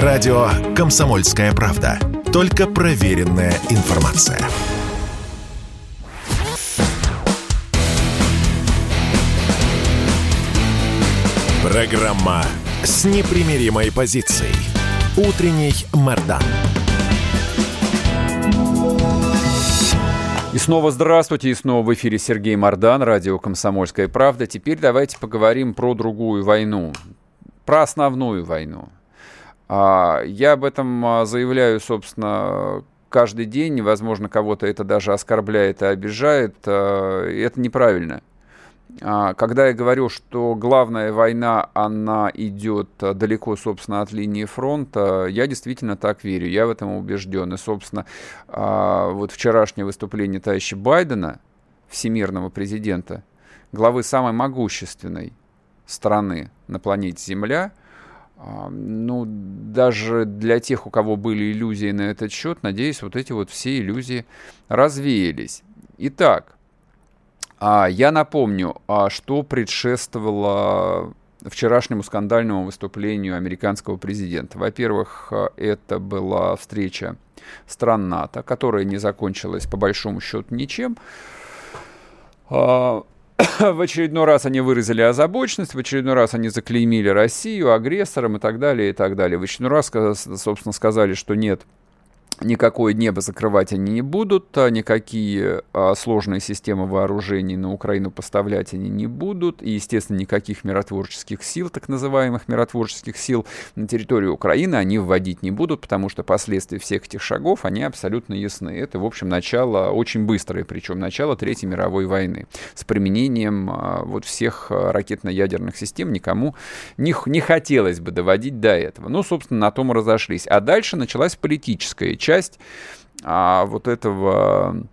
Радио «Комсомольская правда». Только проверенная информация. Программа с непримиримой позицией. Утренний Мордан. И снова здравствуйте, и снова в эфире Сергей Мордан, радио «Комсомольская правда». Теперь давайте поговорим про другую войну, про основную войну. А, я об этом а, заявляю, собственно, каждый день. Возможно, кого-то это даже оскорбляет и обижает. А, это неправильно. Когда я говорю, что главная война, она идет далеко, собственно, от линии фронта, я действительно так верю, я в этом убежден. И, собственно, вот вчерашнее выступление товарища Байдена, всемирного президента, главы самой могущественной страны на планете Земля, ну, даже для тех, у кого были иллюзии на этот счет, надеюсь, вот эти вот все иллюзии развеялись. Итак, а, я напомню, а что предшествовало вчерашнему скандальному выступлению американского президента. Во-первых, а, это была встреча стран НАТО, которая не закончилась по большому счету ничем. В очередной раз они выразили озабоченность, в очередной раз они заклеймили Россию агрессором и так далее, и так далее. В очередной раз, собственно, сказали, что нет никакое небо закрывать они не будут, а никакие а, сложные системы вооружений на Украину поставлять они не будут, и, естественно, никаких миротворческих сил, так называемых миротворческих сил на территорию Украины они вводить не будут, потому что последствия всех этих шагов, они абсолютно ясны. Это, в общем, начало очень быстрое, причем начало Третьей мировой войны с применением а, вот всех ракетно-ядерных систем никому не, не хотелось бы доводить до этого. Ну, собственно, на том разошлись. А дальше началась политическая часть часть а, вот этого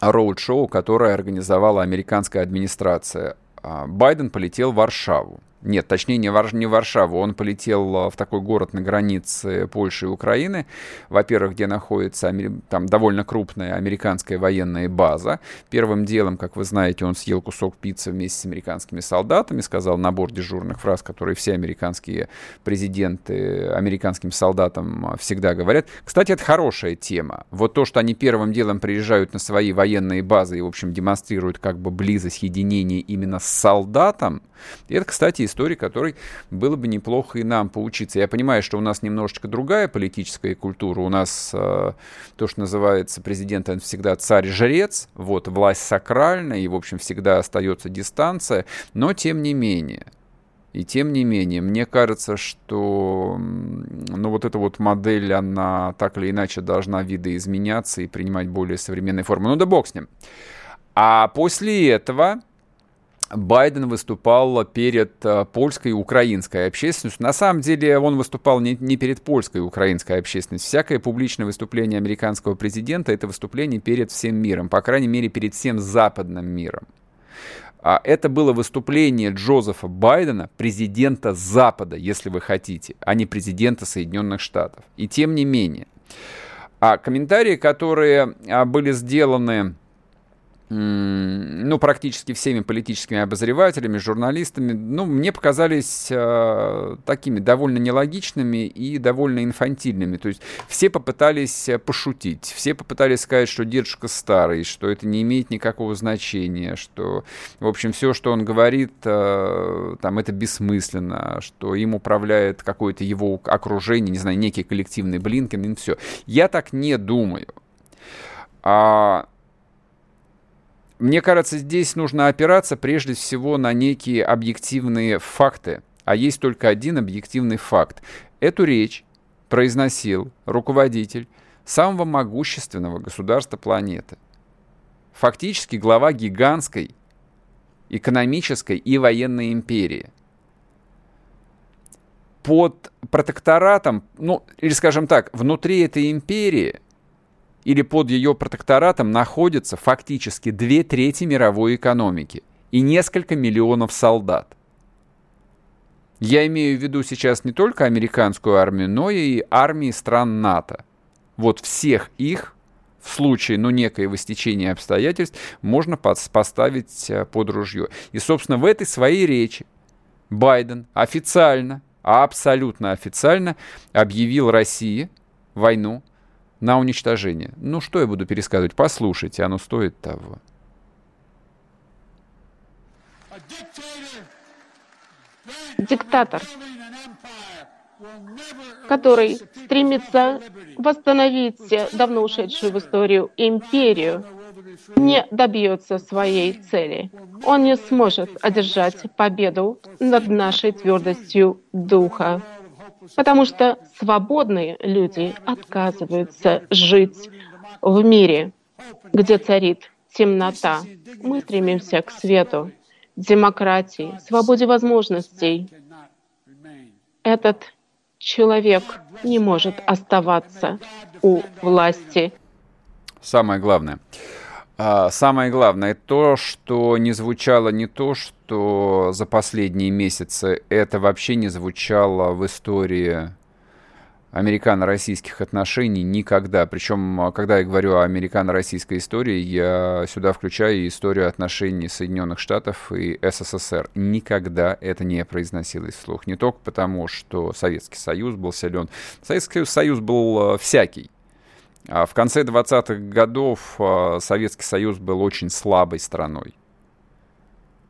роуд-шоу, которое организовала американская администрация. А, Байден полетел в Варшаву. Нет, точнее, не, Вар... не Варшаву. Он полетел а, в такой город на границе Польши и Украины. Во-первых, где находится там довольно крупная американская военная база. Первым делом, как вы знаете, он съел кусок пиццы вместе с американскими солдатами, сказал набор дежурных фраз, которые все американские президенты американским солдатам а, всегда говорят. Кстати, это хорошая тема. Вот то, что они первым делом приезжают на свои военные базы и, в общем, демонстрируют как бы близость единения именно с солдатом, это, кстати, истории, которой было бы неплохо и нам поучиться. Я понимаю, что у нас немножечко другая политическая культура. У нас э, то, что называется президент, он всегда царь-жрец, вот, власть сакральная, и, в общем, всегда остается дистанция, но тем не менее. И тем не менее, мне кажется, что ну, вот эта вот модель, она так или иначе должна видоизменяться и принимать более современные формы. Ну да бог с ним. А после этого Байден выступал перед э, польской и украинской общественностью. На самом деле он выступал не, не перед польской и украинской общественностью. Всякое публичное выступление американского президента — это выступление перед всем миром, по крайней мере, перед всем западным миром. А это было выступление Джозефа Байдена, президента Запада, если вы хотите, а не президента Соединенных Штатов. И тем не менее. А комментарии, которые а, были сделаны ну, практически всеми политическими обозревателями, журналистами, ну, мне показались э, такими довольно нелогичными и довольно инфантильными. То есть все попытались э, пошутить, все попытались сказать, что дедушка старый, что это не имеет никакого значения, что, в общем, все, что он говорит, э, там, это бессмысленно, что им управляет какое-то его окружение, не знаю, некий коллективный Блинкен, и все. Я так не думаю. А мне кажется, здесь нужно опираться прежде всего на некие объективные факты. А есть только один объективный факт. Эту речь произносил руководитель самого могущественного государства планеты. Фактически глава гигантской экономической и военной империи. Под протекторатом, ну, или скажем так, внутри этой империи – или под ее протекторатом находятся фактически две трети мировой экономики и несколько миллионов солдат. Я имею в виду сейчас не только американскую армию, но и армии стран НАТО. Вот всех их в случае ну, некоего стечения обстоятельств можно поставить э, под ружье. И, собственно, в этой своей речи Байден официально абсолютно официально объявил России войну на уничтожение. Ну, что я буду пересказывать? Послушайте, оно стоит того. Диктатор, который стремится восстановить давно ушедшую в историю империю, не добьется своей цели. Он не сможет одержать победу над нашей твердостью духа, потому что свободные люди отказываются жить в мире, где царит темнота. Мы стремимся к свету, демократии, свободе возможностей. Этот человек не может оставаться у власти. Самое главное. А, самое главное то, что не звучало не то, что за последние месяцы это вообще не звучало в истории американо-российских отношений никогда. Причем, когда я говорю о американо-российской истории, я сюда включаю историю отношений Соединенных Штатов и СССР. Никогда это не произносилось вслух. Не только потому, что Советский Союз был силен. Советский Союз был э, всякий. А в конце 20-х годов э, Советский Союз был очень слабой страной.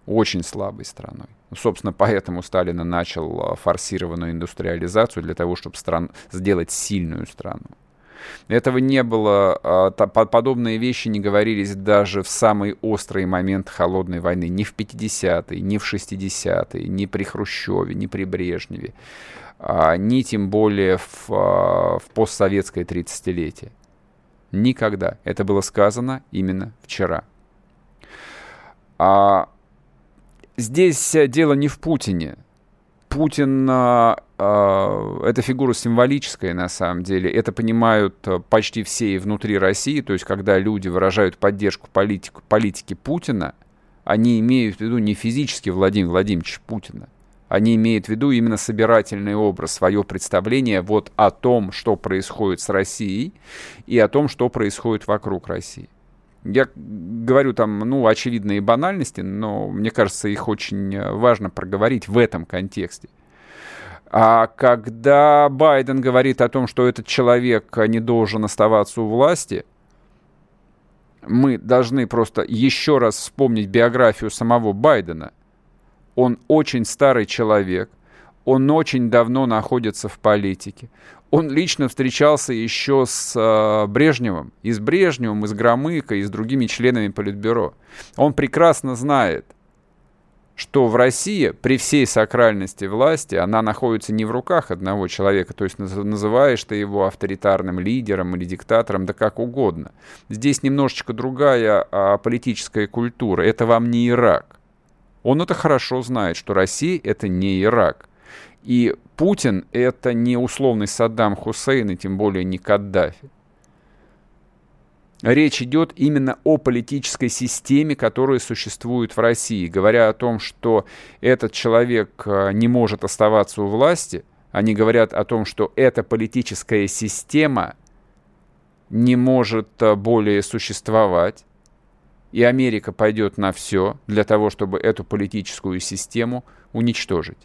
Очень слабой страной. Собственно, поэтому Сталин начал э, форсированную индустриализацию для того, чтобы стран... сделать сильную страну. Этого не было, подобные вещи не говорились даже в самый острый момент холодной войны. Ни в 50-е, ни в 60-е, ни при Хрущеве, ни при Брежневе, а, ни тем более в, в постсоветское 30-летие. Никогда. Это было сказано именно вчера. А здесь дело не в Путине. Путин а, а, фигура символическая на самом деле. Это понимают почти все и внутри России. То есть, когда люди выражают поддержку политику, политики Путина, они имеют в виду не физически Владимира Владимировича Путина, они имеют в виду именно собирательный образ, свое представление вот о том, что происходит с Россией и о том, что происходит вокруг России. Я говорю там, ну, очевидные банальности, но мне кажется, их очень важно проговорить в этом контексте. А когда Байден говорит о том, что этот человек не должен оставаться у власти, мы должны просто еще раз вспомнить биографию самого Байдена – он очень старый человек, он очень давно находится в политике. Он лично встречался еще с э, Брежневым, и с Брежневым, и с Громыко, и с другими членами Политбюро. Он прекрасно знает, что в России при всей сакральности власти она находится не в руках одного человека, то есть называешь ты его авторитарным лидером или диктатором, да как угодно. Здесь немножечко другая а, политическая культура. Это вам не Ирак. Он это хорошо знает, что Россия — это не Ирак. И Путин — это не условный Саддам Хусейн, и тем более не Каддафи. Речь идет именно о политической системе, которая существует в России. Говоря о том, что этот человек э, не может оставаться у власти, они говорят о том, что эта политическая система не может э, более существовать, и Америка пойдет на все для того, чтобы эту политическую систему уничтожить.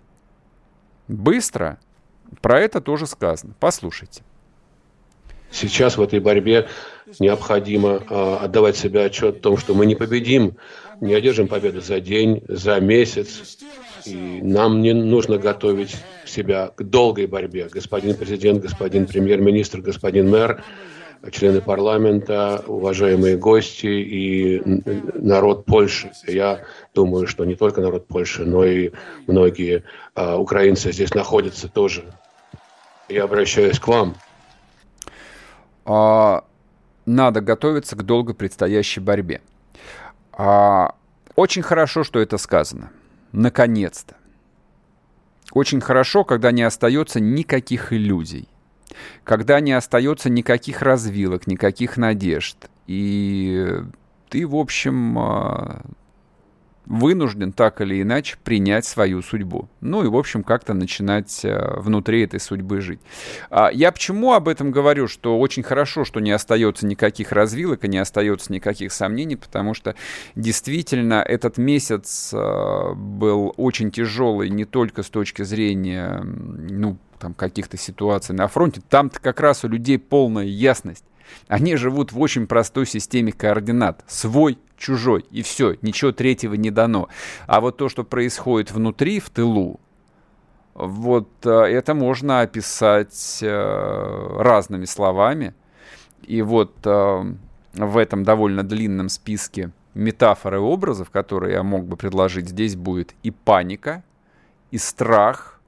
Быстро? Про это тоже сказано. Послушайте. Сейчас в этой борьбе необходимо э, отдавать себе отчет о том, что мы не победим, не одержим победу за день, за месяц. И нам не нужно готовить себя к долгой борьбе. Господин президент, господин премьер-министр, господин мэр члены парламента, уважаемые гости и народ Польши. Я думаю, что не только народ Польши, но и многие а, украинцы здесь находятся тоже. Я обращаюсь к вам. А, надо готовиться к долго предстоящей борьбе. А, очень хорошо, что это сказано. Наконец-то. Очень хорошо, когда не остается никаких иллюзий когда не остается никаких развилок, никаких надежд. И ты, в общем, а, вынужден так или иначе принять свою судьбу. Ну и, в общем, как-то начинать э, внутри этой судьбы жить. А я почему об этом говорю, что очень хорошо, что не остается никаких развилок и не остается никаких сомнений, потому что действительно этот месяц был очень тяжелый не только с точки зрения, ну, там, каких-то ситуаций на фронте, там-то как раз у людей полная ясность. Они живут в очень простой системе координат. Свой, чужой, и все, ничего третьего не дано. А вот то, что происходит внутри, в тылу, вот э, это можно описать э, разными словами. И вот э, в этом довольно длинном списке метафор и образов, которые я мог бы предложить, здесь будет и паника, и страх,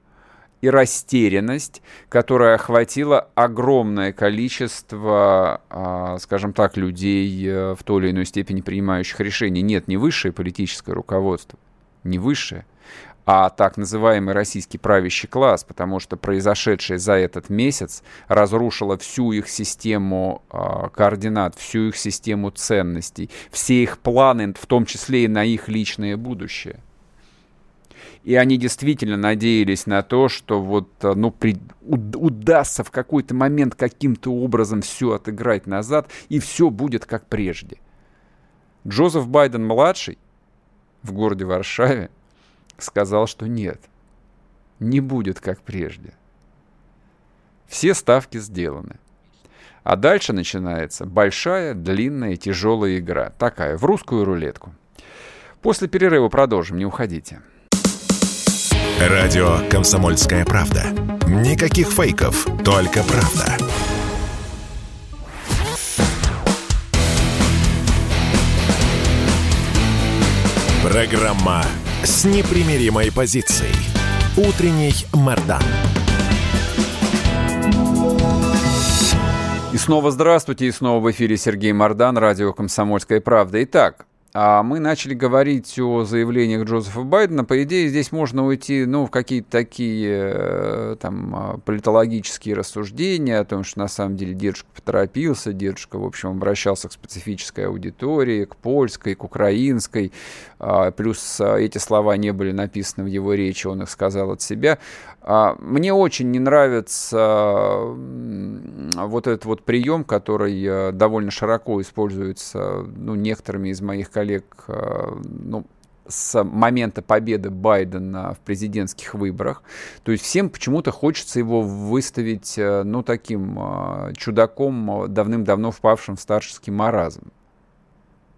и растерянность, которая охватила огромное количество, а, скажем так, людей э, в той или иной степени принимающих решения. Нет, не высшее политическое руководство, не высшее, а так называемый российский правящий класс, потому что произошедшее за этот месяц разрушило всю их систему э, координат, всю их систему ценностей, все их планы, в том числе и на их личное будущее. И они действительно надеялись на то, что вот, э, ну, при, удастся в какой-то момент каким-то образом все отыграть назад, и все будет как прежде. Джозеф Байден-младший в городе Варшаве сказал, что нет, не будет как прежде. Все ставки сделаны. А дальше начинается большая, длинная, тяжелая игра. Такая, в русскую рулетку. После перерыва продолжим, не уходите. Радио «Комсомольская правда». Никаких фейков, только правда. Программа с непримиримой позицией. Утренний Мордан. И снова здравствуйте, и снова в эфире Сергей Мордан, радио «Комсомольская правда». Итак, мы начали говорить о заявлениях Джозефа Байдена. По идее, здесь можно уйти ну, в какие-то такие э, там, а, политологические рассуждения о том, что на самом деле дедушка поторопился, дедушка, в общем, обращался к специфической аудитории, к польской, к украинской. А, плюс а, эти слова не были написаны в его речи, он их сказал от себя. Мне очень не нравится вот этот вот прием, который э, довольно широко используется ну, некоторыми из моих коллег э, ну, с момента победы Байдена в президентских выборах. То есть всем почему-то хочется его выставить, э, ну, таким чудаком, давным-давно впавшим в старческий маразм.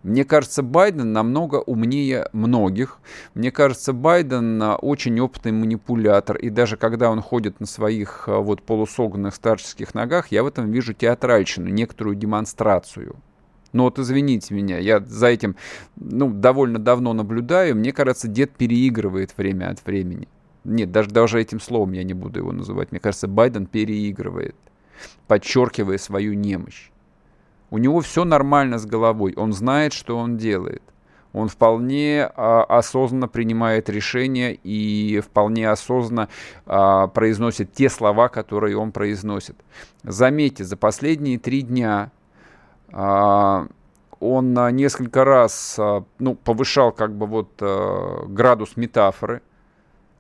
Мне кажется, Байден намного умнее многих. Мне кажется, Байден очень опытный манипулятор. И даже когда он ходит на своих вот полусогнанных старческих ногах, я в этом вижу театральщину, некоторую демонстрацию. Но вот извините меня, я за этим ну, довольно давно наблюдаю. Мне кажется, дед переигрывает время от времени. Нет, даже, даже этим словом я не буду его называть. Мне кажется, Байден переигрывает, подчеркивая свою немощь. У него все нормально с головой. Он знает, что он делает. Он вполне а, осознанно принимает решения и вполне осознанно а, произносит те слова, которые он произносит. Заметьте, за последние три дня а, он несколько раз а, ну, повышал как бы вот а, градус метафоры,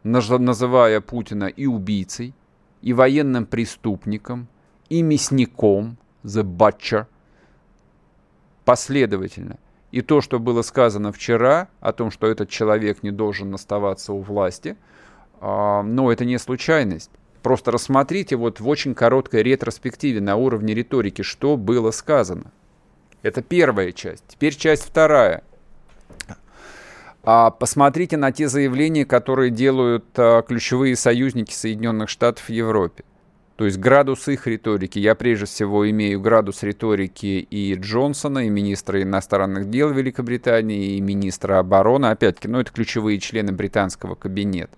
называя Путина и убийцей, и военным преступником, и мясником, the butcher, последовательно. И то, что было сказано вчера о том, что этот человек не должен оставаться у власти, но это не случайность. Просто рассмотрите вот в очень короткой ретроспективе на уровне риторики, что было сказано. Это первая часть. Теперь часть вторая. А посмотрите на те заявления, которые делают а, ключевые союзники Соединенных Штатов в Европе. То есть градус их риторики. Я прежде всего имею градус риторики и Джонсона, и министра иностранных дел Великобритании, и министра обороны. Опять-таки, ну это ключевые члены британского кабинета.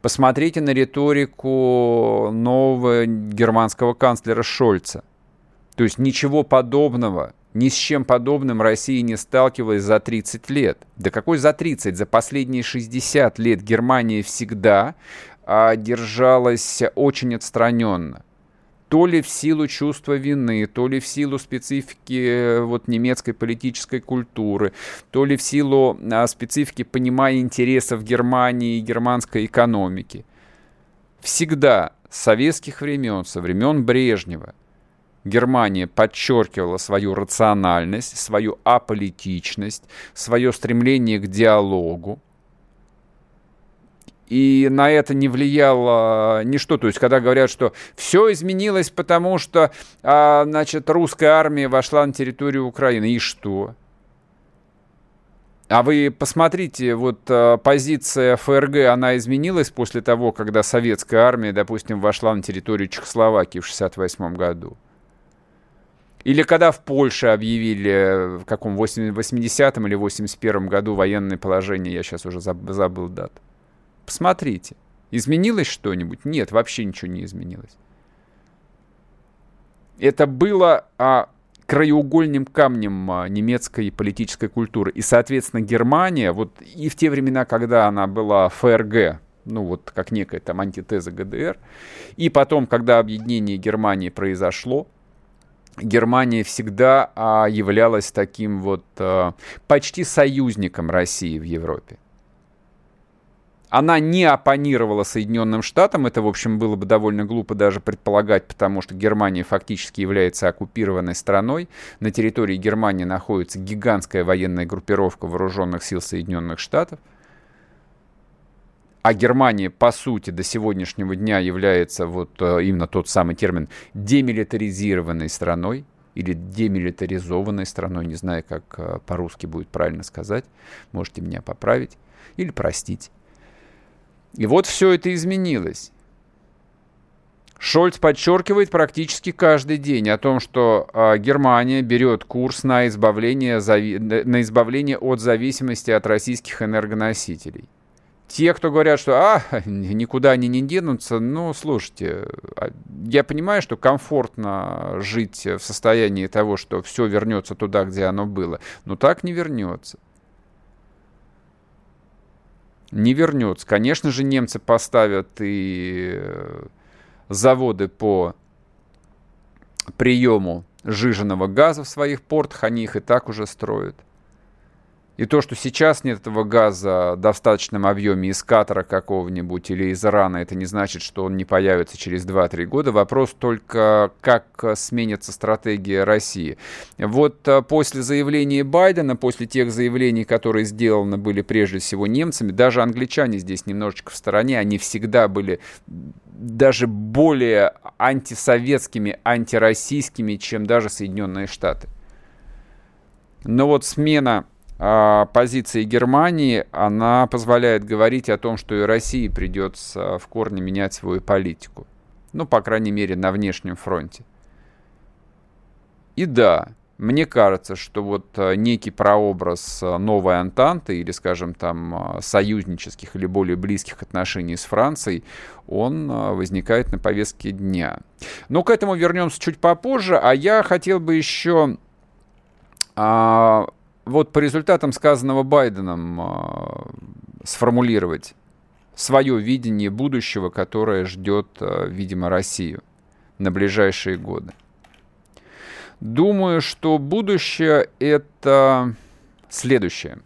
Посмотрите на риторику нового германского канцлера Шольца. То есть ничего подобного, ни с чем подобным Россия не сталкивалась за 30 лет. Да какой за 30? За последние 60 лет Германия всегда держалась очень отстраненно. то ли в силу чувства вины, то ли в силу специфики э, вот, немецкой политической культуры, то ли в силу а, специфики понимания интересов Германии и германской экономики. Всегда с советских времен, со времен Брежнева, Германия подчеркивала свою рациональность, свою аполитичность, свое стремление к диалогу, и на это не влияло ничто. То есть, когда говорят, что все изменилось, потому что, а, значит, русская армия вошла на территорию Украины, и что? А вы посмотрите, вот а, позиция ФРГ, она изменилась после того, когда советская армия, допустим, вошла на территорию Чехословакии в 1968 году. Или когда в Польше объявили в каком 80-м или 81-м году военное положение, я сейчас уже забыл дату. Посмотрите. Изменилось что-нибудь? Нет, вообще ничего не изменилось. Это было а, краеугольным камнем а, немецкой политической культуры. И, соответственно, Германия, вот и в те времена, когда она была ФРГ, ну вот как некая там антитеза ГДР, и потом, когда объединение Германии произошло, Германия всегда а, являлась таким вот а, почти союзником России в Европе. Она не оппонировала Соединенным Штатам, это, в общем, было бы довольно глупо даже предполагать, потому что Германия фактически является оккупированной страной. На территории Германии находится гигантская военная группировка вооруженных сил Соединенных Штатов. А Германия, по сути, до сегодняшнего дня является вот э, именно тот самый термин демилитаризированной страной или демилитаризованной страной, не знаю, как э, по-русски будет правильно сказать, можете меня поправить или простить. И вот все это изменилось. Шольц подчеркивает практически каждый день о том, что э, Германия берет курс на избавление, на избавление от зависимости от российских энергоносителей. Те, кто говорят, что а, никуда они не денутся, ну, слушайте, а, я понимаю, что комфортно жить в состоянии того, что все вернется туда, где оно было, но так не вернется не вернется. Конечно же, немцы поставят и э, заводы по приему жиженного газа в своих портах, они их и так уже строят. И то, что сейчас нет этого газа в достаточном объеме из Катара какого-нибудь или из Ирана, это не значит, что он не появится через 2-3 года. Вопрос только, как сменится стратегия России. Вот э, после заявления Байдена, после тех заявлений, которые сделаны были прежде всего немцами, даже англичане здесь немножечко в стороне, они всегда были даже более антисоветскими, антироссийскими, чем даже Соединенные Штаты. Но вот смена позиции Германии, она позволяет говорить о том, что и России придется в корне менять свою политику. Ну, по крайней мере, на внешнем фронте. И да, мне кажется, что вот а, некий прообраз а, новой Антанты или, скажем, там, союзнических или более близких отношений с Францией, он возникает на повестке дня. Но к этому вернемся чуть попозже, а я хотел бы еще вот по результатам сказанного Байденом э, сформулировать свое видение будущего, которое ждет, э, видимо, Россию на ближайшие годы. Думаю, что будущее это следующее.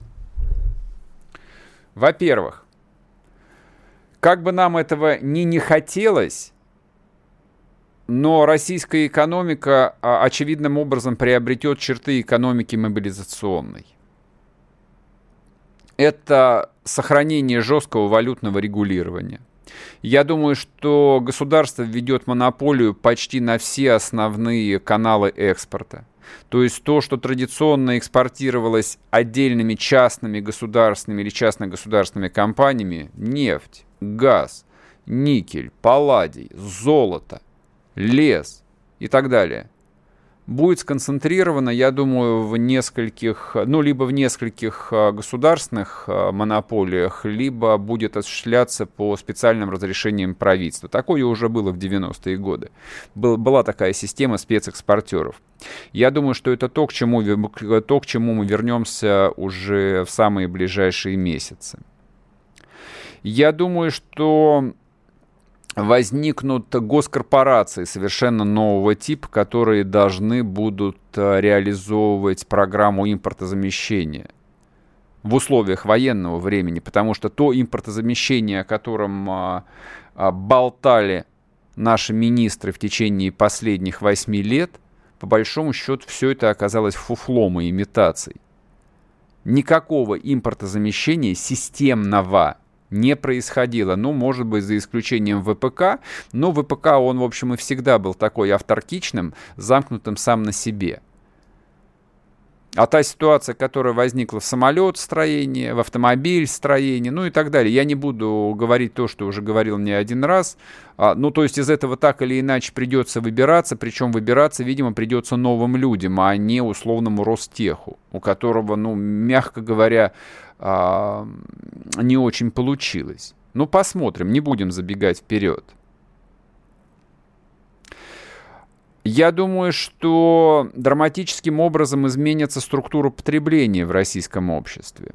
Во-первых, как бы нам этого ни не хотелось, но российская экономика а, очевидным образом приобретет черты экономики мобилизационной. Это сохранение жесткого валютного регулирования. Я думаю, что государство введет монополию почти на все основные каналы экспорта. То есть то, что традиционно экспортировалось отдельными частными государственными или частно-государственными компаниями, нефть, газ, никель, палладий, золото, лес и так далее, будет сконцентрировано, я думаю, в нескольких, ну, либо в нескольких а, государственных а, монополиях, либо будет осуществляться по специальным разрешениям правительства. Такое уже было в 90-е годы. Был, была такая система спецэкспортеров. Я думаю, что это то к, чему, то, к чему мы вернемся уже в самые ближайшие месяцы. Я думаю, что возникнут госкорпорации совершенно нового типа, которые должны будут э, реализовывать программу импортозамещения в условиях военного времени, потому что то импортозамещение, о котором а, а, болтали наши министры в течение последних восьми лет, по большому счету все это оказалось фуфлом и имитацией. Никакого импортозамещения системного не происходило. Ну, может быть, за исключением ВПК, но ВПК, он, в общем, и всегда был такой авторкичным, замкнутым сам на себе. А та ситуация, которая возникла в самолет-строении, в автомобиль-строении, ну и так далее, я не буду говорить то, что уже говорил не один раз. А, ну, то есть из этого так или иначе придется выбираться, причем выбираться, видимо, придется новым людям, а не условному Ростеху, у которого, ну, мягко говоря, а, не очень получилось. Ну, посмотрим, не будем забегать вперед. Я думаю, что драматическим образом изменится структура потребления в российском обществе.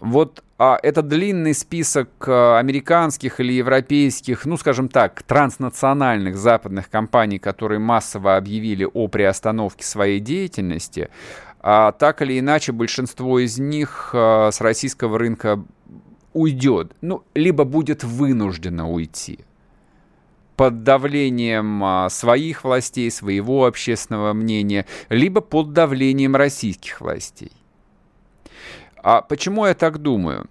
Вот а, это длинный список а, американских или европейских, ну, скажем так, транснациональных западных компаний, которые массово объявили о приостановке своей деятельности, а, так или иначе большинство из них а, с российского рынка уйдет, ну, либо будет вынуждено уйти под давлением а, своих властей, своего общественного мнения, либо под давлением российских властей. А почему я так думаю?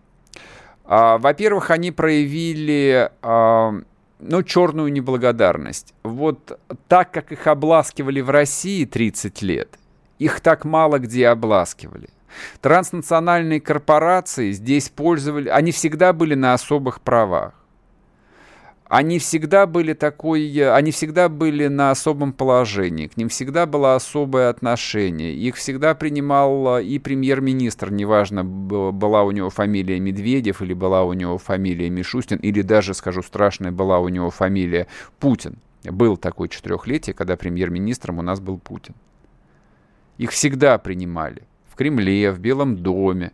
А, во-первых, они проявили а, ну, черную неблагодарность. Вот так, как их обласкивали в России 30 лет, их так мало где обласкивали. Транснациональные корпорации здесь пользовали, они всегда были на особых правах они всегда были такой, они всегда были на особом положении, к ним всегда было особое отношение, их всегда принимал и премьер-министр, неважно, была у него фамилия Медведев или была у него фамилия Мишустин, или даже, скажу страшная, была у него фамилия Путин. Был такой четырехлетие, когда премьер-министром у нас был Путин. Их всегда принимали в Кремле, в Белом доме,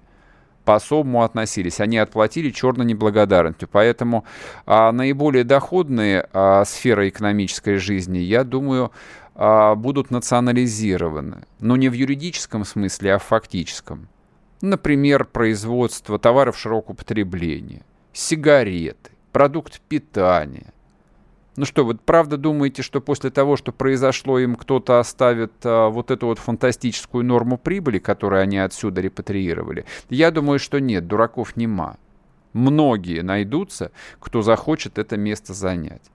по-особому относились. Они отплатили черной неблагодарностью. Поэтому а, наиболее доходные а, сферы экономической жизни, я думаю, а, будут национализированы. Но не в юридическом смысле, а в фактическом. Например, производство товаров широкого потребления, сигареты, продукт питания, ну что, вы правда думаете, что после того, что произошло, им кто-то оставит а, вот эту вот фантастическую норму прибыли, которую они отсюда репатриировали? Я думаю, что нет, дураков нема. Многие найдутся, кто захочет это место занять.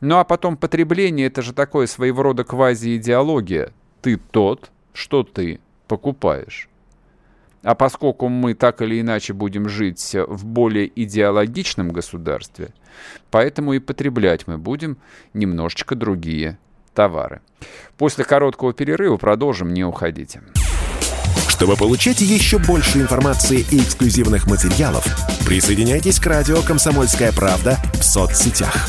Ну а потом потребление, это же такое своего рода квази-идеология. Ты тот, что ты покупаешь. А поскольку мы так или иначе будем жить в более идеологичном государстве, поэтому и потреблять мы будем немножечко другие товары. После короткого перерыва продолжим, не уходите. Чтобы получать еще больше информации и эксклюзивных материалов, присоединяйтесь к радио «Комсомольская правда» в соцсетях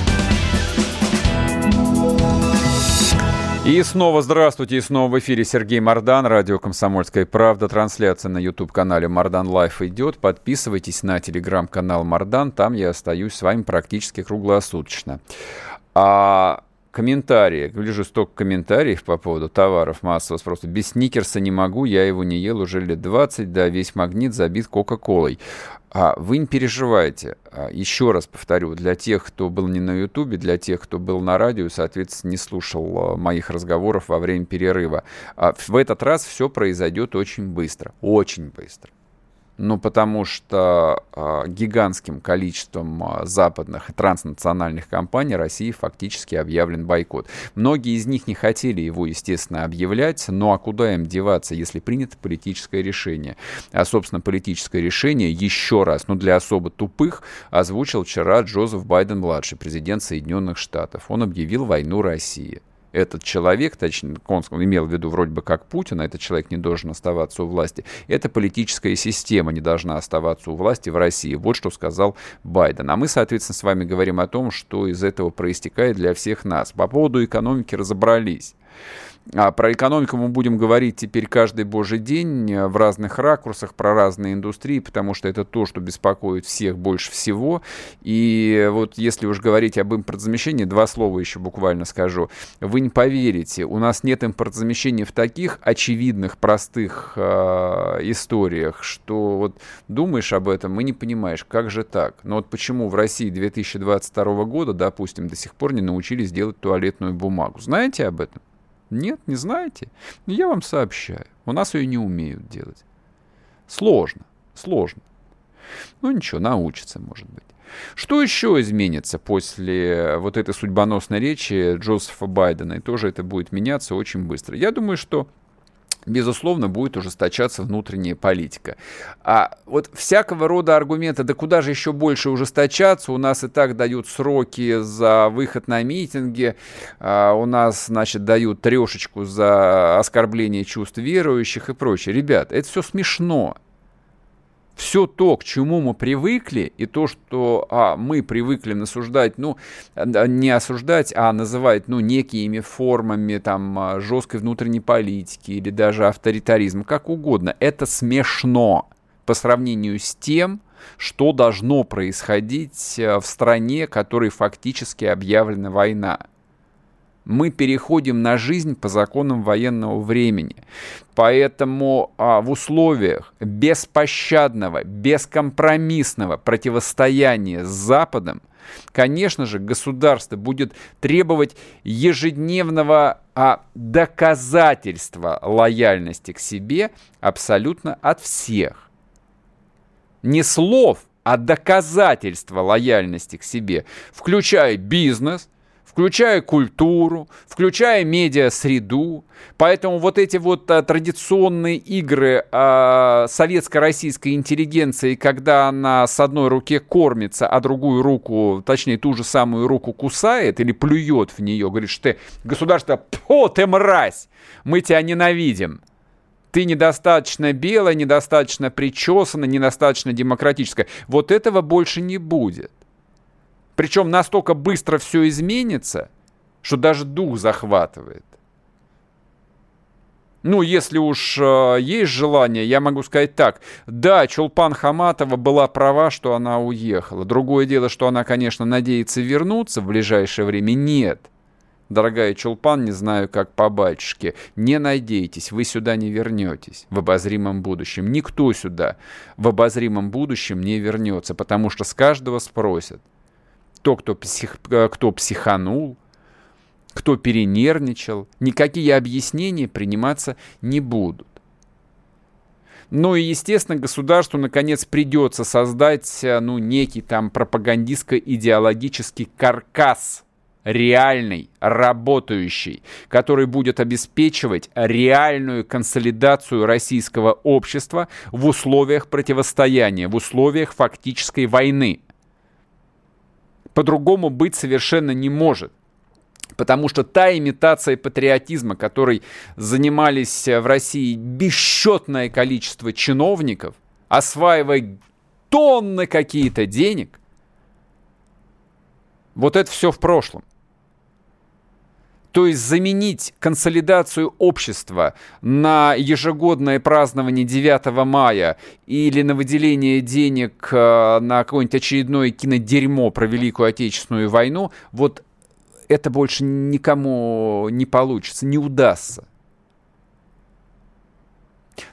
И снова здравствуйте, и снова в эфире Сергей Мардан, радио «Комсомольская правда». Трансляция на YouTube-канале Мардан Live идет. Подписывайтесь на телеграм-канал Мардан, там я остаюсь с вами практически круглосуточно. А комментарии. Гляжу столько комментариев по поводу товаров массового спроса. Без сникерса не могу, я его не ел уже лет 20, да, весь магнит забит Кока-Колой. А вы не переживайте. А, еще раз повторю, для тех, кто был не на Ютубе, для тех, кто был на радио, соответственно, не слушал а, моих разговоров во время перерыва. А в этот раз все произойдет очень быстро. Очень быстро. Ну, потому что э, гигантским количеством э, западных и транснациональных компаний России фактически объявлен бойкот. Многие из них не хотели его, естественно, объявлять, ну а куда им деваться, если принято политическое решение? А, собственно, политическое решение еще раз, ну для особо тупых, озвучил вчера Джозеф Байден-младший, президент Соединенных Штатов. Он объявил войну России этот человек, точнее, он имел в виду вроде бы как Путин, а этот человек не должен оставаться у власти, эта политическая система не должна оставаться у власти в России. Вот что сказал Байден. А мы, соответственно, с вами говорим о том, что из этого проистекает для всех нас. По поводу экономики разобрались. А про экономику мы будем говорить теперь каждый божий день э, в разных ракурсах, про разные индустрии, потому что это то, что беспокоит всех больше всего. И вот если уж говорить об импортозамещении, два слова еще буквально скажу. Вы не поверите, у нас нет импортозамещения в таких очевидных, простых э, историях, что вот думаешь об этом и не понимаешь, как же так. Но вот почему в России 2022 года, допустим, до сих пор не научились делать туалетную бумагу. Знаете об этом? Нет, не знаете? Ну, я вам сообщаю. У нас ее не умеют делать. Сложно, сложно. Ну ничего, научится, может быть. Что еще изменится после вот этой судьбоносной речи Джозефа Байдена? И тоже это будет меняться очень быстро. Я думаю, что безусловно, будет ужесточаться внутренняя политика. А вот всякого рода аргументы, да куда же еще больше ужесточаться, у нас и так дают сроки за выход на митинги, а у нас, значит, дают трешечку за оскорбление чувств верующих и прочее. Ребят, это все смешно все то, к чему мы привыкли, и то, что а, мы привыкли насуждать, ну, не осуждать, а называть, ну, некими формами, там, а, жесткой внутренней политики или даже авторитаризма, как угодно, это смешно по сравнению с тем, что должно происходить э, в стране, которой фактически объявлена война мы переходим на жизнь по законам военного времени. Поэтому а, в условиях беспощадного, бескомпромиссного противостояния с Западом, конечно же, государство будет требовать ежедневного а, доказательства лояльности к себе абсолютно от всех. Не слов, а доказательства лояльности к себе, включая бизнес – включая культуру, включая медиа-среду. Поэтому вот эти вот а, традиционные игры а, советско-российской интеллигенции, когда она с одной руки кормится, а другую руку, точнее ту же самую руку кусает или плюет в нее, говорит, что ты, государство, о, ты мразь, мы тебя ненавидим ты недостаточно белая, недостаточно причесана, недостаточно демократическая. Вот этого больше не будет. Причем настолько быстро все изменится, что даже дух захватывает. Ну, если уж э, есть желание, я могу сказать так. Да, Чулпан Хаматова была права, что она уехала. Другое дело, что она, конечно, надеется вернуться в ближайшее время. Нет. Дорогая Чулпан, не знаю, как по батюшке, не надейтесь, вы сюда не вернетесь в обозримом будущем. Никто сюда в обозримом будущем не вернется, потому что с каждого спросят то, кто, псих, э, кто психанул, кто перенервничал, никакие объяснения приниматься не будут. Ну и, естественно, государству, наконец, придется создать, э, ну, некий там пропагандистско-идеологический каркас, реальный, работающий, который будет обеспечивать реальную консолидацию российского общества в условиях противостояния, в условиях фактической войны по-другому быть совершенно не может. Потому что та имитация патриотизма, которой занимались в России бесчетное количество чиновников, осваивая тонны какие-то денег, вот это все в прошлом. То есть заменить консолидацию общества на ежегодное празднование 9 мая или на выделение денег э, на какое-нибудь очередное кинодерьмо про Великую Отечественную войну, вот это больше никому не получится, не удастся.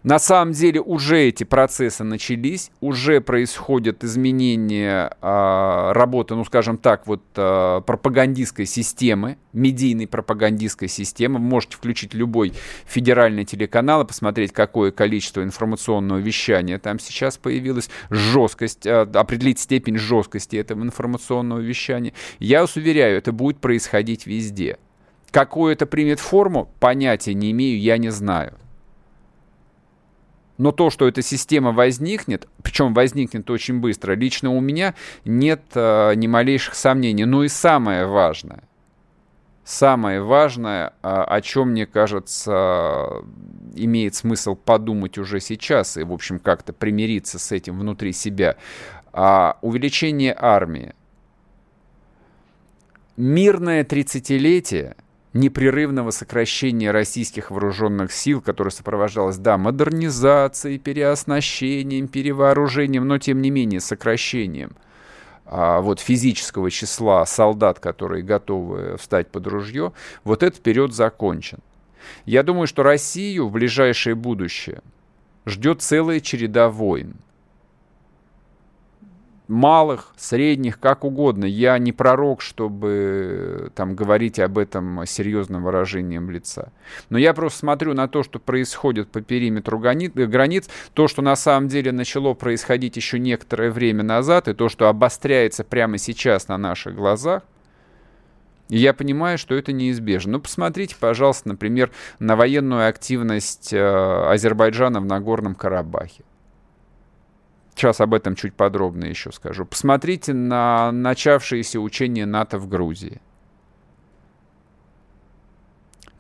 На самом деле уже эти процессы начались, уже происходят изменения э, работы, ну скажем так, вот э, пропагандистской системы, медийной пропагандистской системы. Вы можете включить любой федеральный телеканал и посмотреть, какое количество информационного вещания там сейчас появилось, жесткость, э, определить степень жесткости этого информационного вещания. Я вас уверяю, это будет происходить везде. Какую это примет форму, понятия не имею, я не знаю. Но то, что эта система возникнет, причем возникнет очень быстро, лично у меня нет э, ни малейших сомнений. Ну и самое важное, самое важное, э, о чем, мне кажется, имеет смысл подумать уже сейчас и, в общем, как-то примириться с этим внутри себя, э, увеличение армии. Мирное 30-летие – непрерывного сокращения российских вооруженных сил, которое сопровождалось, да, модернизацией, переоснащением, перевооружением, но тем не менее сокращением а, вот физического числа солдат, которые готовы встать под ружье, вот этот период закончен. Я думаю, что Россию в ближайшее будущее ждет целая череда войн – малых, средних, как угодно. Я не пророк, чтобы там говорить об этом серьезным выражением лица. Но я просто смотрю на то, что происходит по периметру границ, то, что на самом деле начало происходить еще некоторое время назад, и то, что обостряется прямо сейчас на наших глазах, и я понимаю, что это неизбежно. Ну, посмотрите, пожалуйста, например, на военную активность э, Азербайджана в Нагорном Карабахе. Сейчас об этом чуть подробно еще скажу. Посмотрите на начавшиеся учения НАТО в Грузии.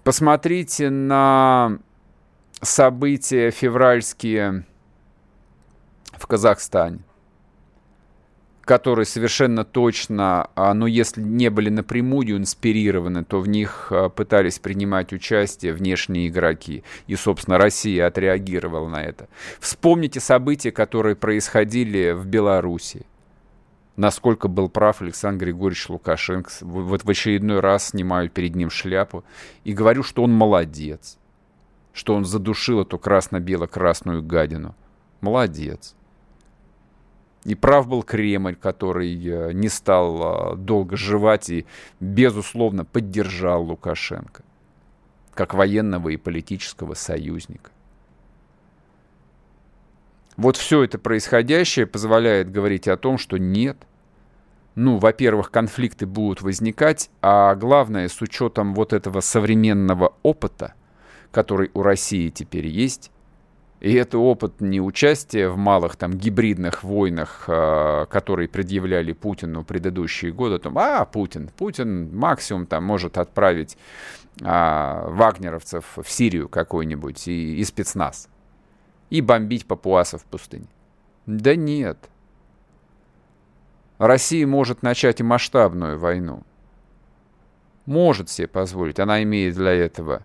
Посмотрите на события февральские в Казахстане которые совершенно точно, а, ну, если не были напрямую инспирированы, то в них а, пытались принимать участие внешние игроки. И, собственно, Россия отреагировала на это. Вспомните события, которые происходили в Беларуси. Насколько был прав Александр Григорьевич Лукашенко. Вот в очередной раз снимаю перед ним шляпу и говорю, что он молодец. Что он задушил эту красно-бело-красную гадину. Молодец. И прав был Кремль, который э, не стал э, долго жевать и, безусловно, поддержал Лукашенко как военного и политического союзника. Вот все это происходящее позволяет говорить о том, что нет. Ну, во-первых, конфликты будут возникать, а главное, с учетом вот этого современного опыта, который у России теперь есть, и это опыт не участия в малых там гибридных войнах, э, которые предъявляли Путину предыдущие годы. Там, а, Путин, Путин максимум там может отправить а, вагнеровцев в Сирию какой-нибудь и, и спецназ. И бомбить папуасов в пустыне. Да нет. Россия может начать и масштабную войну. Может себе позволить. Она имеет для этого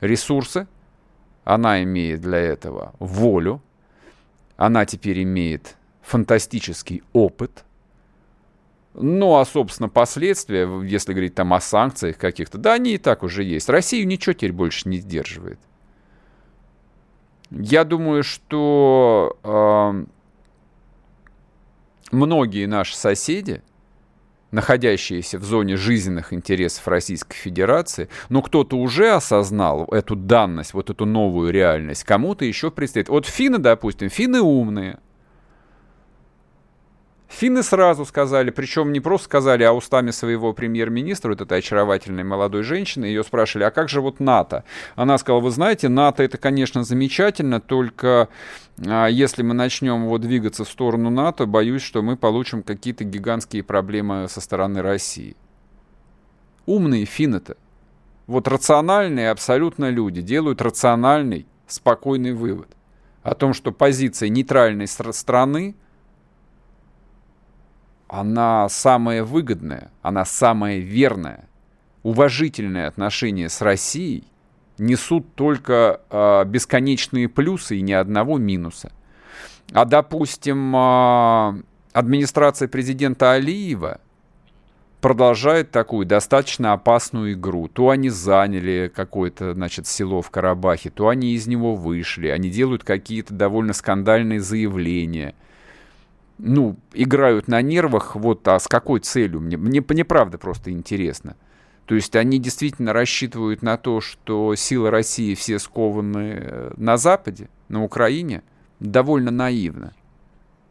ресурсы, она имеет для этого волю, она теперь имеет фантастический опыт. Ну, а, собственно, последствия, если говорить там о санкциях каких-то, да, они и так уже есть. Россию ничего теперь больше не сдерживает. Я думаю, что э, многие наши соседи, находящиеся в зоне жизненных интересов Российской Федерации, но кто-то уже осознал эту данность, вот эту новую реальность, кому-то еще предстоит. Вот финны, допустим, финны умные, Финны сразу сказали, причем не просто сказали, а устами своего премьер-министра, вот этой очаровательной молодой женщины, ее спрашивали, а как же вот НАТО? Она сказала, вы знаете, НАТО это, конечно, замечательно, только а, если мы начнем вот двигаться в сторону НАТО, боюсь, что мы получим какие-то гигантские проблемы со стороны России. Умные финны-то. Вот рациональные абсолютно люди делают рациональный, спокойный вывод о том, что позиция нейтральной страны она самая выгодная, она самая верная. Уважительные отношения с Россией несут только э, бесконечные плюсы и ни одного минуса. А, допустим, э, администрация президента Алиева продолжает такую достаточно опасную игру. То они заняли какое-то, значит, село в Карабахе, то они из него вышли. Они делают какие-то довольно скандальные заявления. Ну, играют на нервах, вот, а с какой целью? Мне, мне, мне правда просто интересно. То есть они действительно рассчитывают на то, что силы России все скованы э, на Западе, на Украине. Довольно наивно.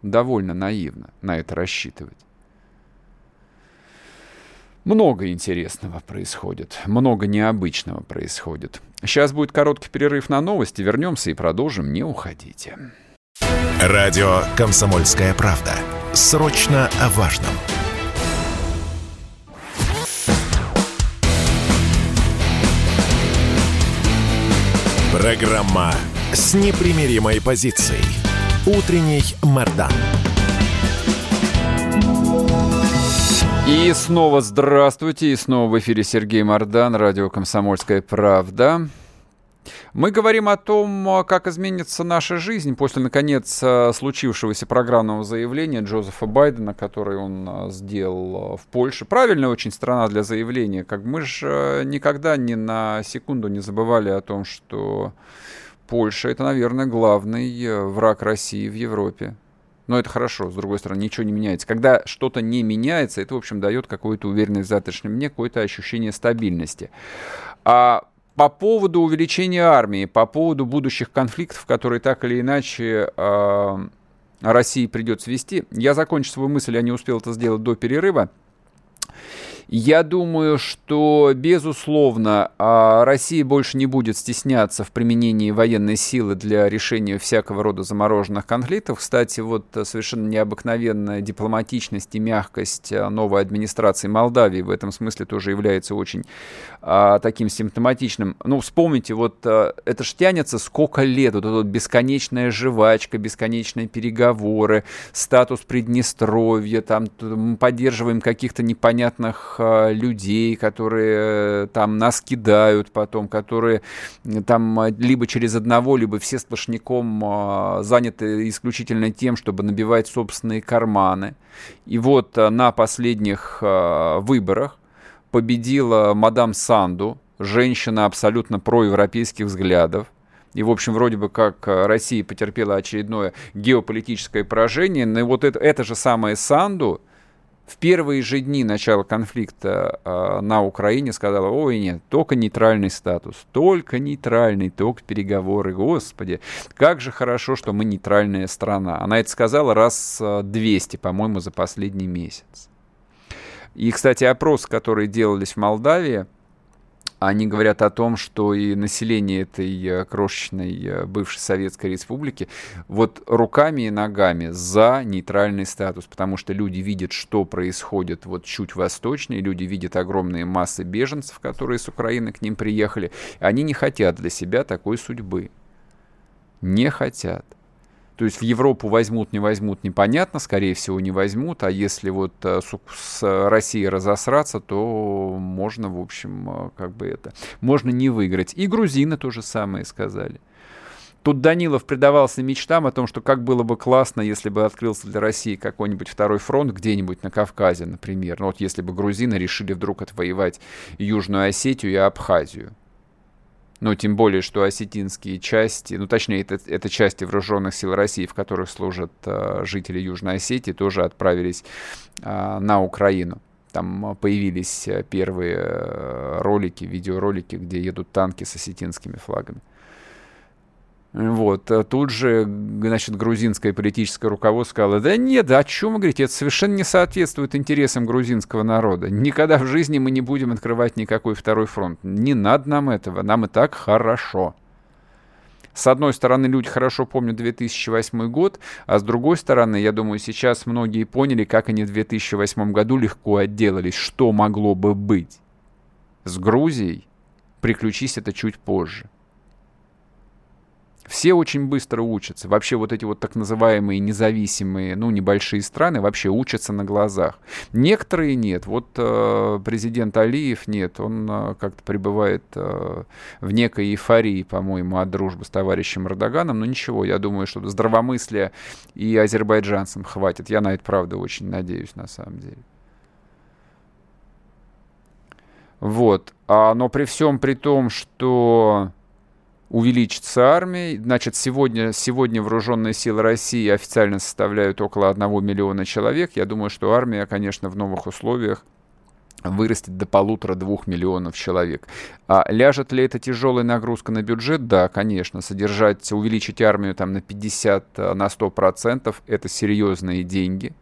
Довольно наивно на это рассчитывать. Много интересного происходит, много необычного происходит. Сейчас будет короткий перерыв на новости, вернемся и продолжим, не уходите. Радио «Комсомольская правда». Срочно о важном. Программа с непримиримой позицией. Утренний Мордан. И снова здравствуйте, и снова в эфире Сергей Мордан, радио «Комсомольская правда». Мы говорим о том, как изменится наша жизнь после, наконец, случившегося программного заявления Джозефа Байдена, который он сделал в Польше. Правильная очень страна для заявления. Как мы же никогда ни на секунду не забывали о том, что Польша это, наверное, главный враг России в Европе. Но это хорошо, с другой стороны, ничего не меняется. Когда что-то не меняется, это, в общем, дает какую-то уверенность в завтрашнем дне, какое-то ощущение стабильности. А по поводу увеличения армии, по поводу будущих конфликтов, которые так или иначе э, России придется вести, я закончу свою мысль, я не успел это сделать до перерыва. Я думаю, что, безусловно, а, Россия больше не будет стесняться в применении военной силы для решения всякого рода замороженных конфликтов. Кстати, вот совершенно необыкновенная дипломатичность и мягкость а, новой администрации Молдавии в этом смысле тоже является очень а, таким симптоматичным. Ну, вспомните, вот а, это ж тянется сколько лет, вот эта вот бесконечная жвачка, бесконечные переговоры, статус Приднестровья, там поддерживаем каких-то непонятных Э, людей, которые э, там нас кидают потом, которые там э, либо через одного, либо все сплошняком заняты исключительно тем, чтобы набивать собственные карманы. И вот на последних выборах победила мадам Санду, женщина абсолютно проевропейских взглядов, и, в общем, вроде бы как Россия потерпела очередное геополитическое поражение, но вот это, это же самое Санду, в первые же дни начала конфликта э, на Украине сказала, ой, нет, только нейтральный статус, только нейтральный, только переговоры, господи, как же хорошо, что мы нейтральная страна. Она это сказала раз 200, по-моему, за последний месяц. И, кстати, опросы, которые делались в Молдавии, они говорят о том, что и население этой э, крошечной э, бывшей Советской Республики вот руками и ногами за нейтральный статус, потому что люди видят, что происходит вот чуть восточнее, люди видят огромные массы беженцев, которые с Украины к ним приехали, они не хотят для себя такой судьбы. Не хотят. То есть в Европу возьмут, не возьмут, непонятно, скорее всего, не возьмут, а если вот э, с, Россией разосраться, то можно, в общем, э, как бы это, можно не выиграть. И грузины то же самое сказали. Тут Данилов предавался мечтам о том, что как было бы классно, если бы открылся для России какой-нибудь второй фронт где-нибудь на Кавказе, например. Ну вот если бы грузины решили вдруг отвоевать Южную Осетию и Абхазию. Ну, тем более, что осетинские части, ну, точнее, это, это части вооруженных сил России, в которых служат э, жители Южной Осетии, тоже отправились э, на Украину. Там появились э, первые э, ролики, видеоролики, где едут танки с осетинскими флагами. Вот. А тут же, значит, грузинское политическое руководство сказало, да нет, да о чем вы говорите, это совершенно не соответствует интересам грузинского народа. Никогда в жизни мы не будем открывать никакой второй фронт. Не надо нам этого, нам и так хорошо. С одной стороны, люди хорошо помнят 2008 год, а с другой стороны, я думаю, сейчас многие поняли, как они в 2008 году легко отделались, что могло бы быть. С Грузией приключись это чуть позже. Все очень быстро учатся. Вообще вот эти вот так называемые независимые, ну, небольшие страны вообще учатся на глазах. Некоторые нет. Вот э, президент Алиев нет. Он э, как-то пребывает э, в некой эйфории, по-моему, от дружбы с товарищем Эрдоганом. Но ничего, я думаю, что здравомыслия и азербайджанцам хватит. Я на это, правда, очень надеюсь, на самом деле. Вот. А, но при всем при том, что увеличится армия. Значит, сегодня, сегодня вооруженные силы России официально составляют около 1 миллиона человек. Я думаю, что армия, конечно, в новых условиях вырастет до полутора-двух миллионов человек. А ляжет ли это тяжелая нагрузка на бюджет? Да, конечно. Содержать, увеличить армию там на 50, э, на 100 процентов – это серьезные деньги.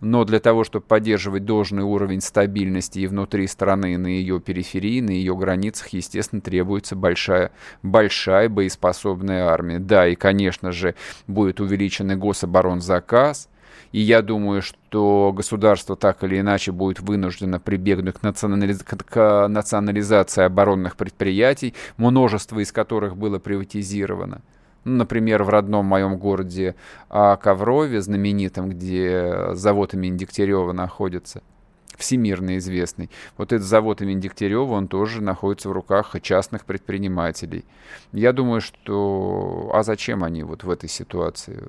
Но для того, чтобы поддерживать должный уровень стабильности и внутри страны, и на ее периферии, на ее границах, естественно, требуется большая, большая боеспособная армия. Да, и, конечно же, будет увеличен и гособоронзаказ – и я думаю, что государство так или иначе будет вынуждено прибегнуть к, национализ... к национализации оборонных предприятий, множество из которых было приватизировано. Ну, например, в родном моем городе а, Коврове, знаменитом, где завод имени Дегтярева находится – всемирно известный. Вот этот завод имени Дегтярева, он тоже находится в руках частных предпринимателей. Я думаю, что... А зачем они вот в этой ситуации?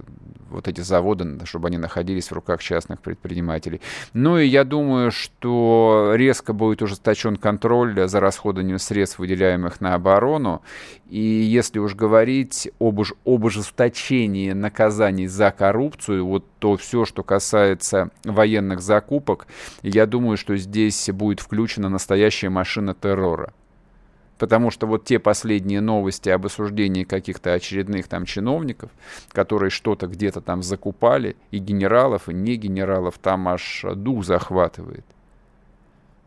Вот эти заводы, чтобы они находились в руках частных предпринимателей. Ну и я думаю, что резко будет ужесточен контроль за расходованием средств, выделяемых на оборону. И если уж говорить об, об ужесточении наказаний за коррупцию, вот то все, что касается военных закупок, я думаю, что здесь будет включена настоящая машина террора. Потому что вот те последние новости об осуждении каких-то очередных там чиновников, которые что-то где-то там закупали, и генералов, и не генералов, там аж дух захватывает.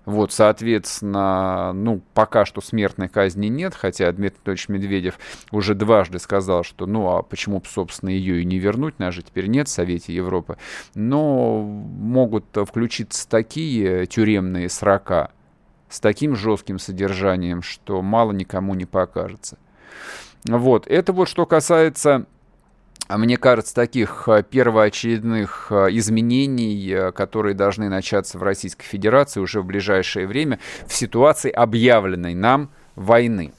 Вот, соответственно, ну, пока что смертной казни нет, хотя Дмитрий Анатольевич Медведев уже дважды сказал, что, ну, а почему бы, собственно, ее и не вернуть, нас же теперь нет в Совете Европы. Но могут включиться такие тюремные срока с таким жестким содержанием, что мало никому не покажется. Вот, это вот что касается мне кажется, таких э, первоочередных э, изменений, э, которые должны начаться в Российской Федерации уже в ближайшее время, в ситуации, объявленной нам войны.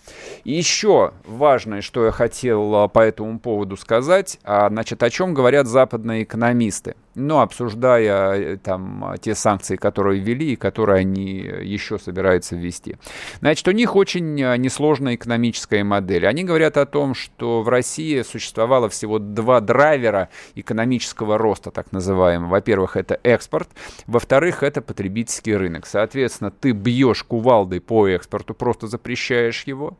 Еще важное, что я хотел по этому поводу сказать, а, значит, о чем говорят западные экономисты ну, обсуждая э, там те санкции, которые ввели и которые они еще собираются ввести. Значит, у них очень э, несложная экономическая модель. Они говорят о том, что в России существовало всего два драйвера экономического роста, так называемого. Во-первых, это экспорт, во-вторых, это потребительский рынок. Соответственно, ты бьешь кувалдой по экспорту, просто запрещаешь его,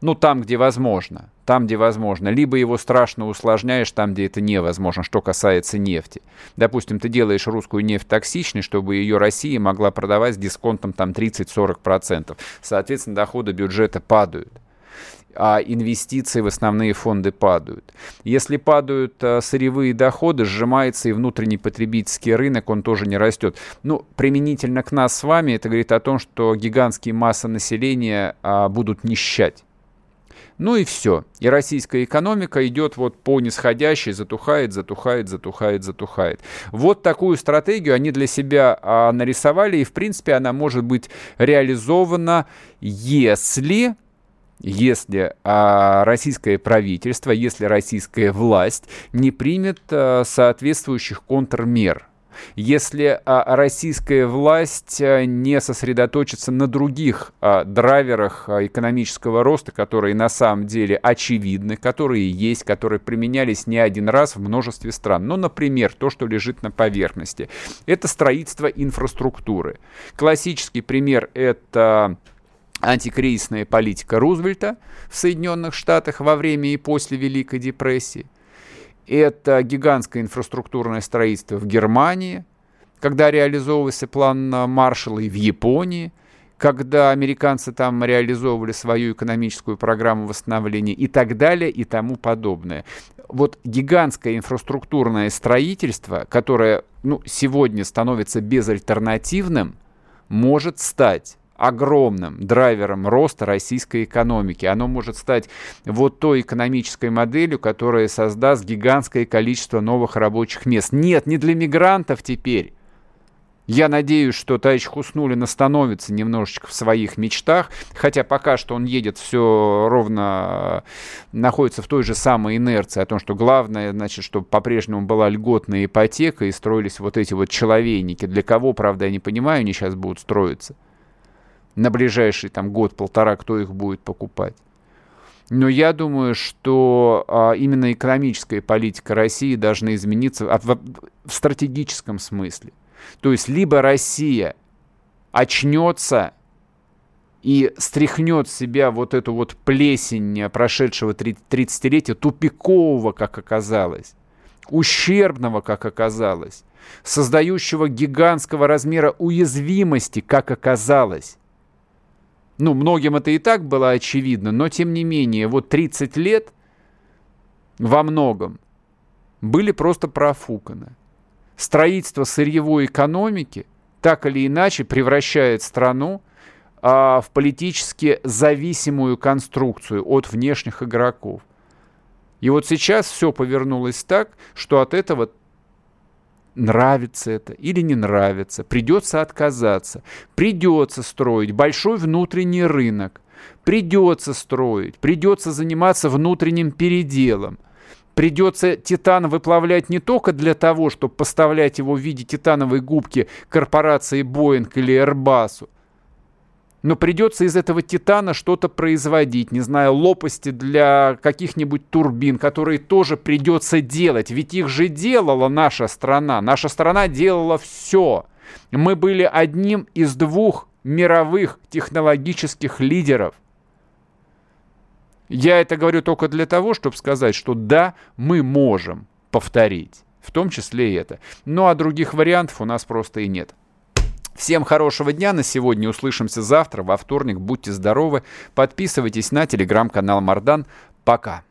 ну, там, где возможно. Там, где возможно. Либо его страшно усложняешь там, где это невозможно, что касается нефти. Допустим, ты делаешь русскую нефть токсичной, чтобы ее Россия могла продавать с дисконтом там 30-40%. Соответственно, доходы бюджета падают а инвестиции в основные фонды падают. Если падают а, сырьевые доходы, сжимается и внутренний потребительский рынок, он тоже не растет. Ну, применительно к нас с вами, это говорит о том, что гигантские массы населения а, будут нищать. Ну и все. И российская экономика идет вот по нисходящей, затухает, затухает, затухает, затухает. Вот такую стратегию они для себя а, нарисовали, и в принципе она может быть реализована, если если а, российское правительство, если российская власть не примет а, соответствующих контрмер если а, российская власть а, не сосредоточится на других а, драйверах экономического роста, которые на самом деле очевидны, которые есть, которые применялись не один раз в множестве стран. Ну, например, то, что лежит на поверхности. Это строительство инфраструктуры. Классический пример — это антикризисная политика Рузвельта в Соединенных Штатах во время и после Великой депрессии. Это гигантское инфраструктурное строительство в Германии, когда реализовывался план Маршалла и в Японии, когда американцы там реализовывали свою экономическую программу восстановления и так далее и тому подобное. Вот гигантское инфраструктурное строительство, которое ну, сегодня становится безальтернативным, может стать огромным драйвером роста российской экономики. Оно может стать вот той экономической моделью, которая создаст гигантское количество новых рабочих мест. Нет, не для мигрантов теперь. Я надеюсь, что товарищ Хуснулин остановится немножечко в своих мечтах, хотя пока что он едет все ровно, находится в той же самой инерции, о том, что главное, значит, чтобы по-прежнему была льготная ипотека и строились вот эти вот человейники. Для кого, правда, я не понимаю, они сейчас будут строиться. На ближайший там год-полтора, кто их будет покупать. Но я думаю, что а, именно экономическая политика России должна измениться а, в, в стратегическом смысле. То есть либо Россия очнется и стряхнет с себя вот эту вот плесень прошедшего 30-летия, тупикового, как оказалось, ущербного, как оказалось, создающего гигантского размера уязвимости, как оказалось. Ну, многим это и так было очевидно, но тем не менее, вот 30 лет во многом были просто профуканы. Строительство сырьевой экономики так или иначе превращает страну а, в политически зависимую конструкцию от внешних игроков. И вот сейчас все повернулось так, что от этого нравится это или не нравится, придется отказаться, придется строить большой внутренний рынок, придется строить, придется заниматься внутренним переделом, придется титан выплавлять не только для того, чтобы поставлять его в виде титановой губки корпорации Boeing или Airbus, но придется из этого титана что-то производить, не знаю, лопасти для каких-нибудь турбин, которые тоже придется делать, ведь их же делала наша страна. Наша страна делала все. Мы были одним из двух мировых технологических лидеров. Я это говорю только для того, чтобы сказать, что да, мы можем повторить, в том числе и это. Ну а других вариантов у нас просто и нет. Всем хорошего дня на сегодня. Услышимся завтра, во вторник. Будьте здоровы. Подписывайтесь на телеграм-канал Мардан. Пока.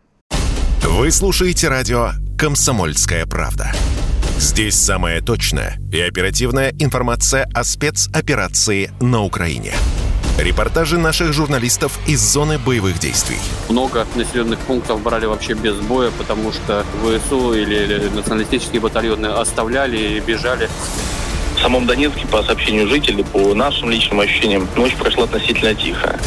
Вы слушаете радио «Комсомольская правда». Здесь самая точная и оперативная информация о спецоперации на Украине. Репортажи наших журналистов из зоны боевых действий. Много населенных пунктов брали вообще без боя, потому что ВСУ или, или националистические батальоны оставляли и бежали. В самом Донецке, по сообщению жителей, по нашим личным ощущениям, ночь прошла относительно тихо.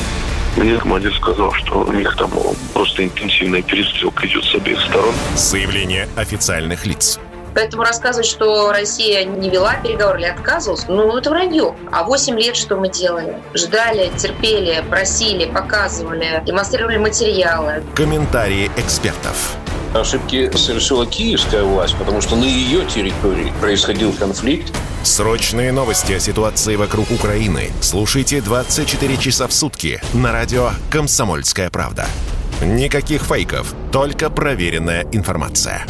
Мне командир сказал, что у них там просто интенсивная перестрелка идет с обеих сторон. Заявление официальных лиц. Поэтому рассказывать, что Россия не вела переговоры или отказывалась, ну, это вранье. А 8 лет что мы делали? Ждали, терпели, просили, показывали, демонстрировали материалы. Комментарии экспертов. Ошибки совершила киевская власть, потому что на ее территории происходил конфликт. Срочные новости о ситуации вокруг Украины слушайте 24 часа в сутки на радио «Комсомольская правда». Никаких фейков, только проверенная информация.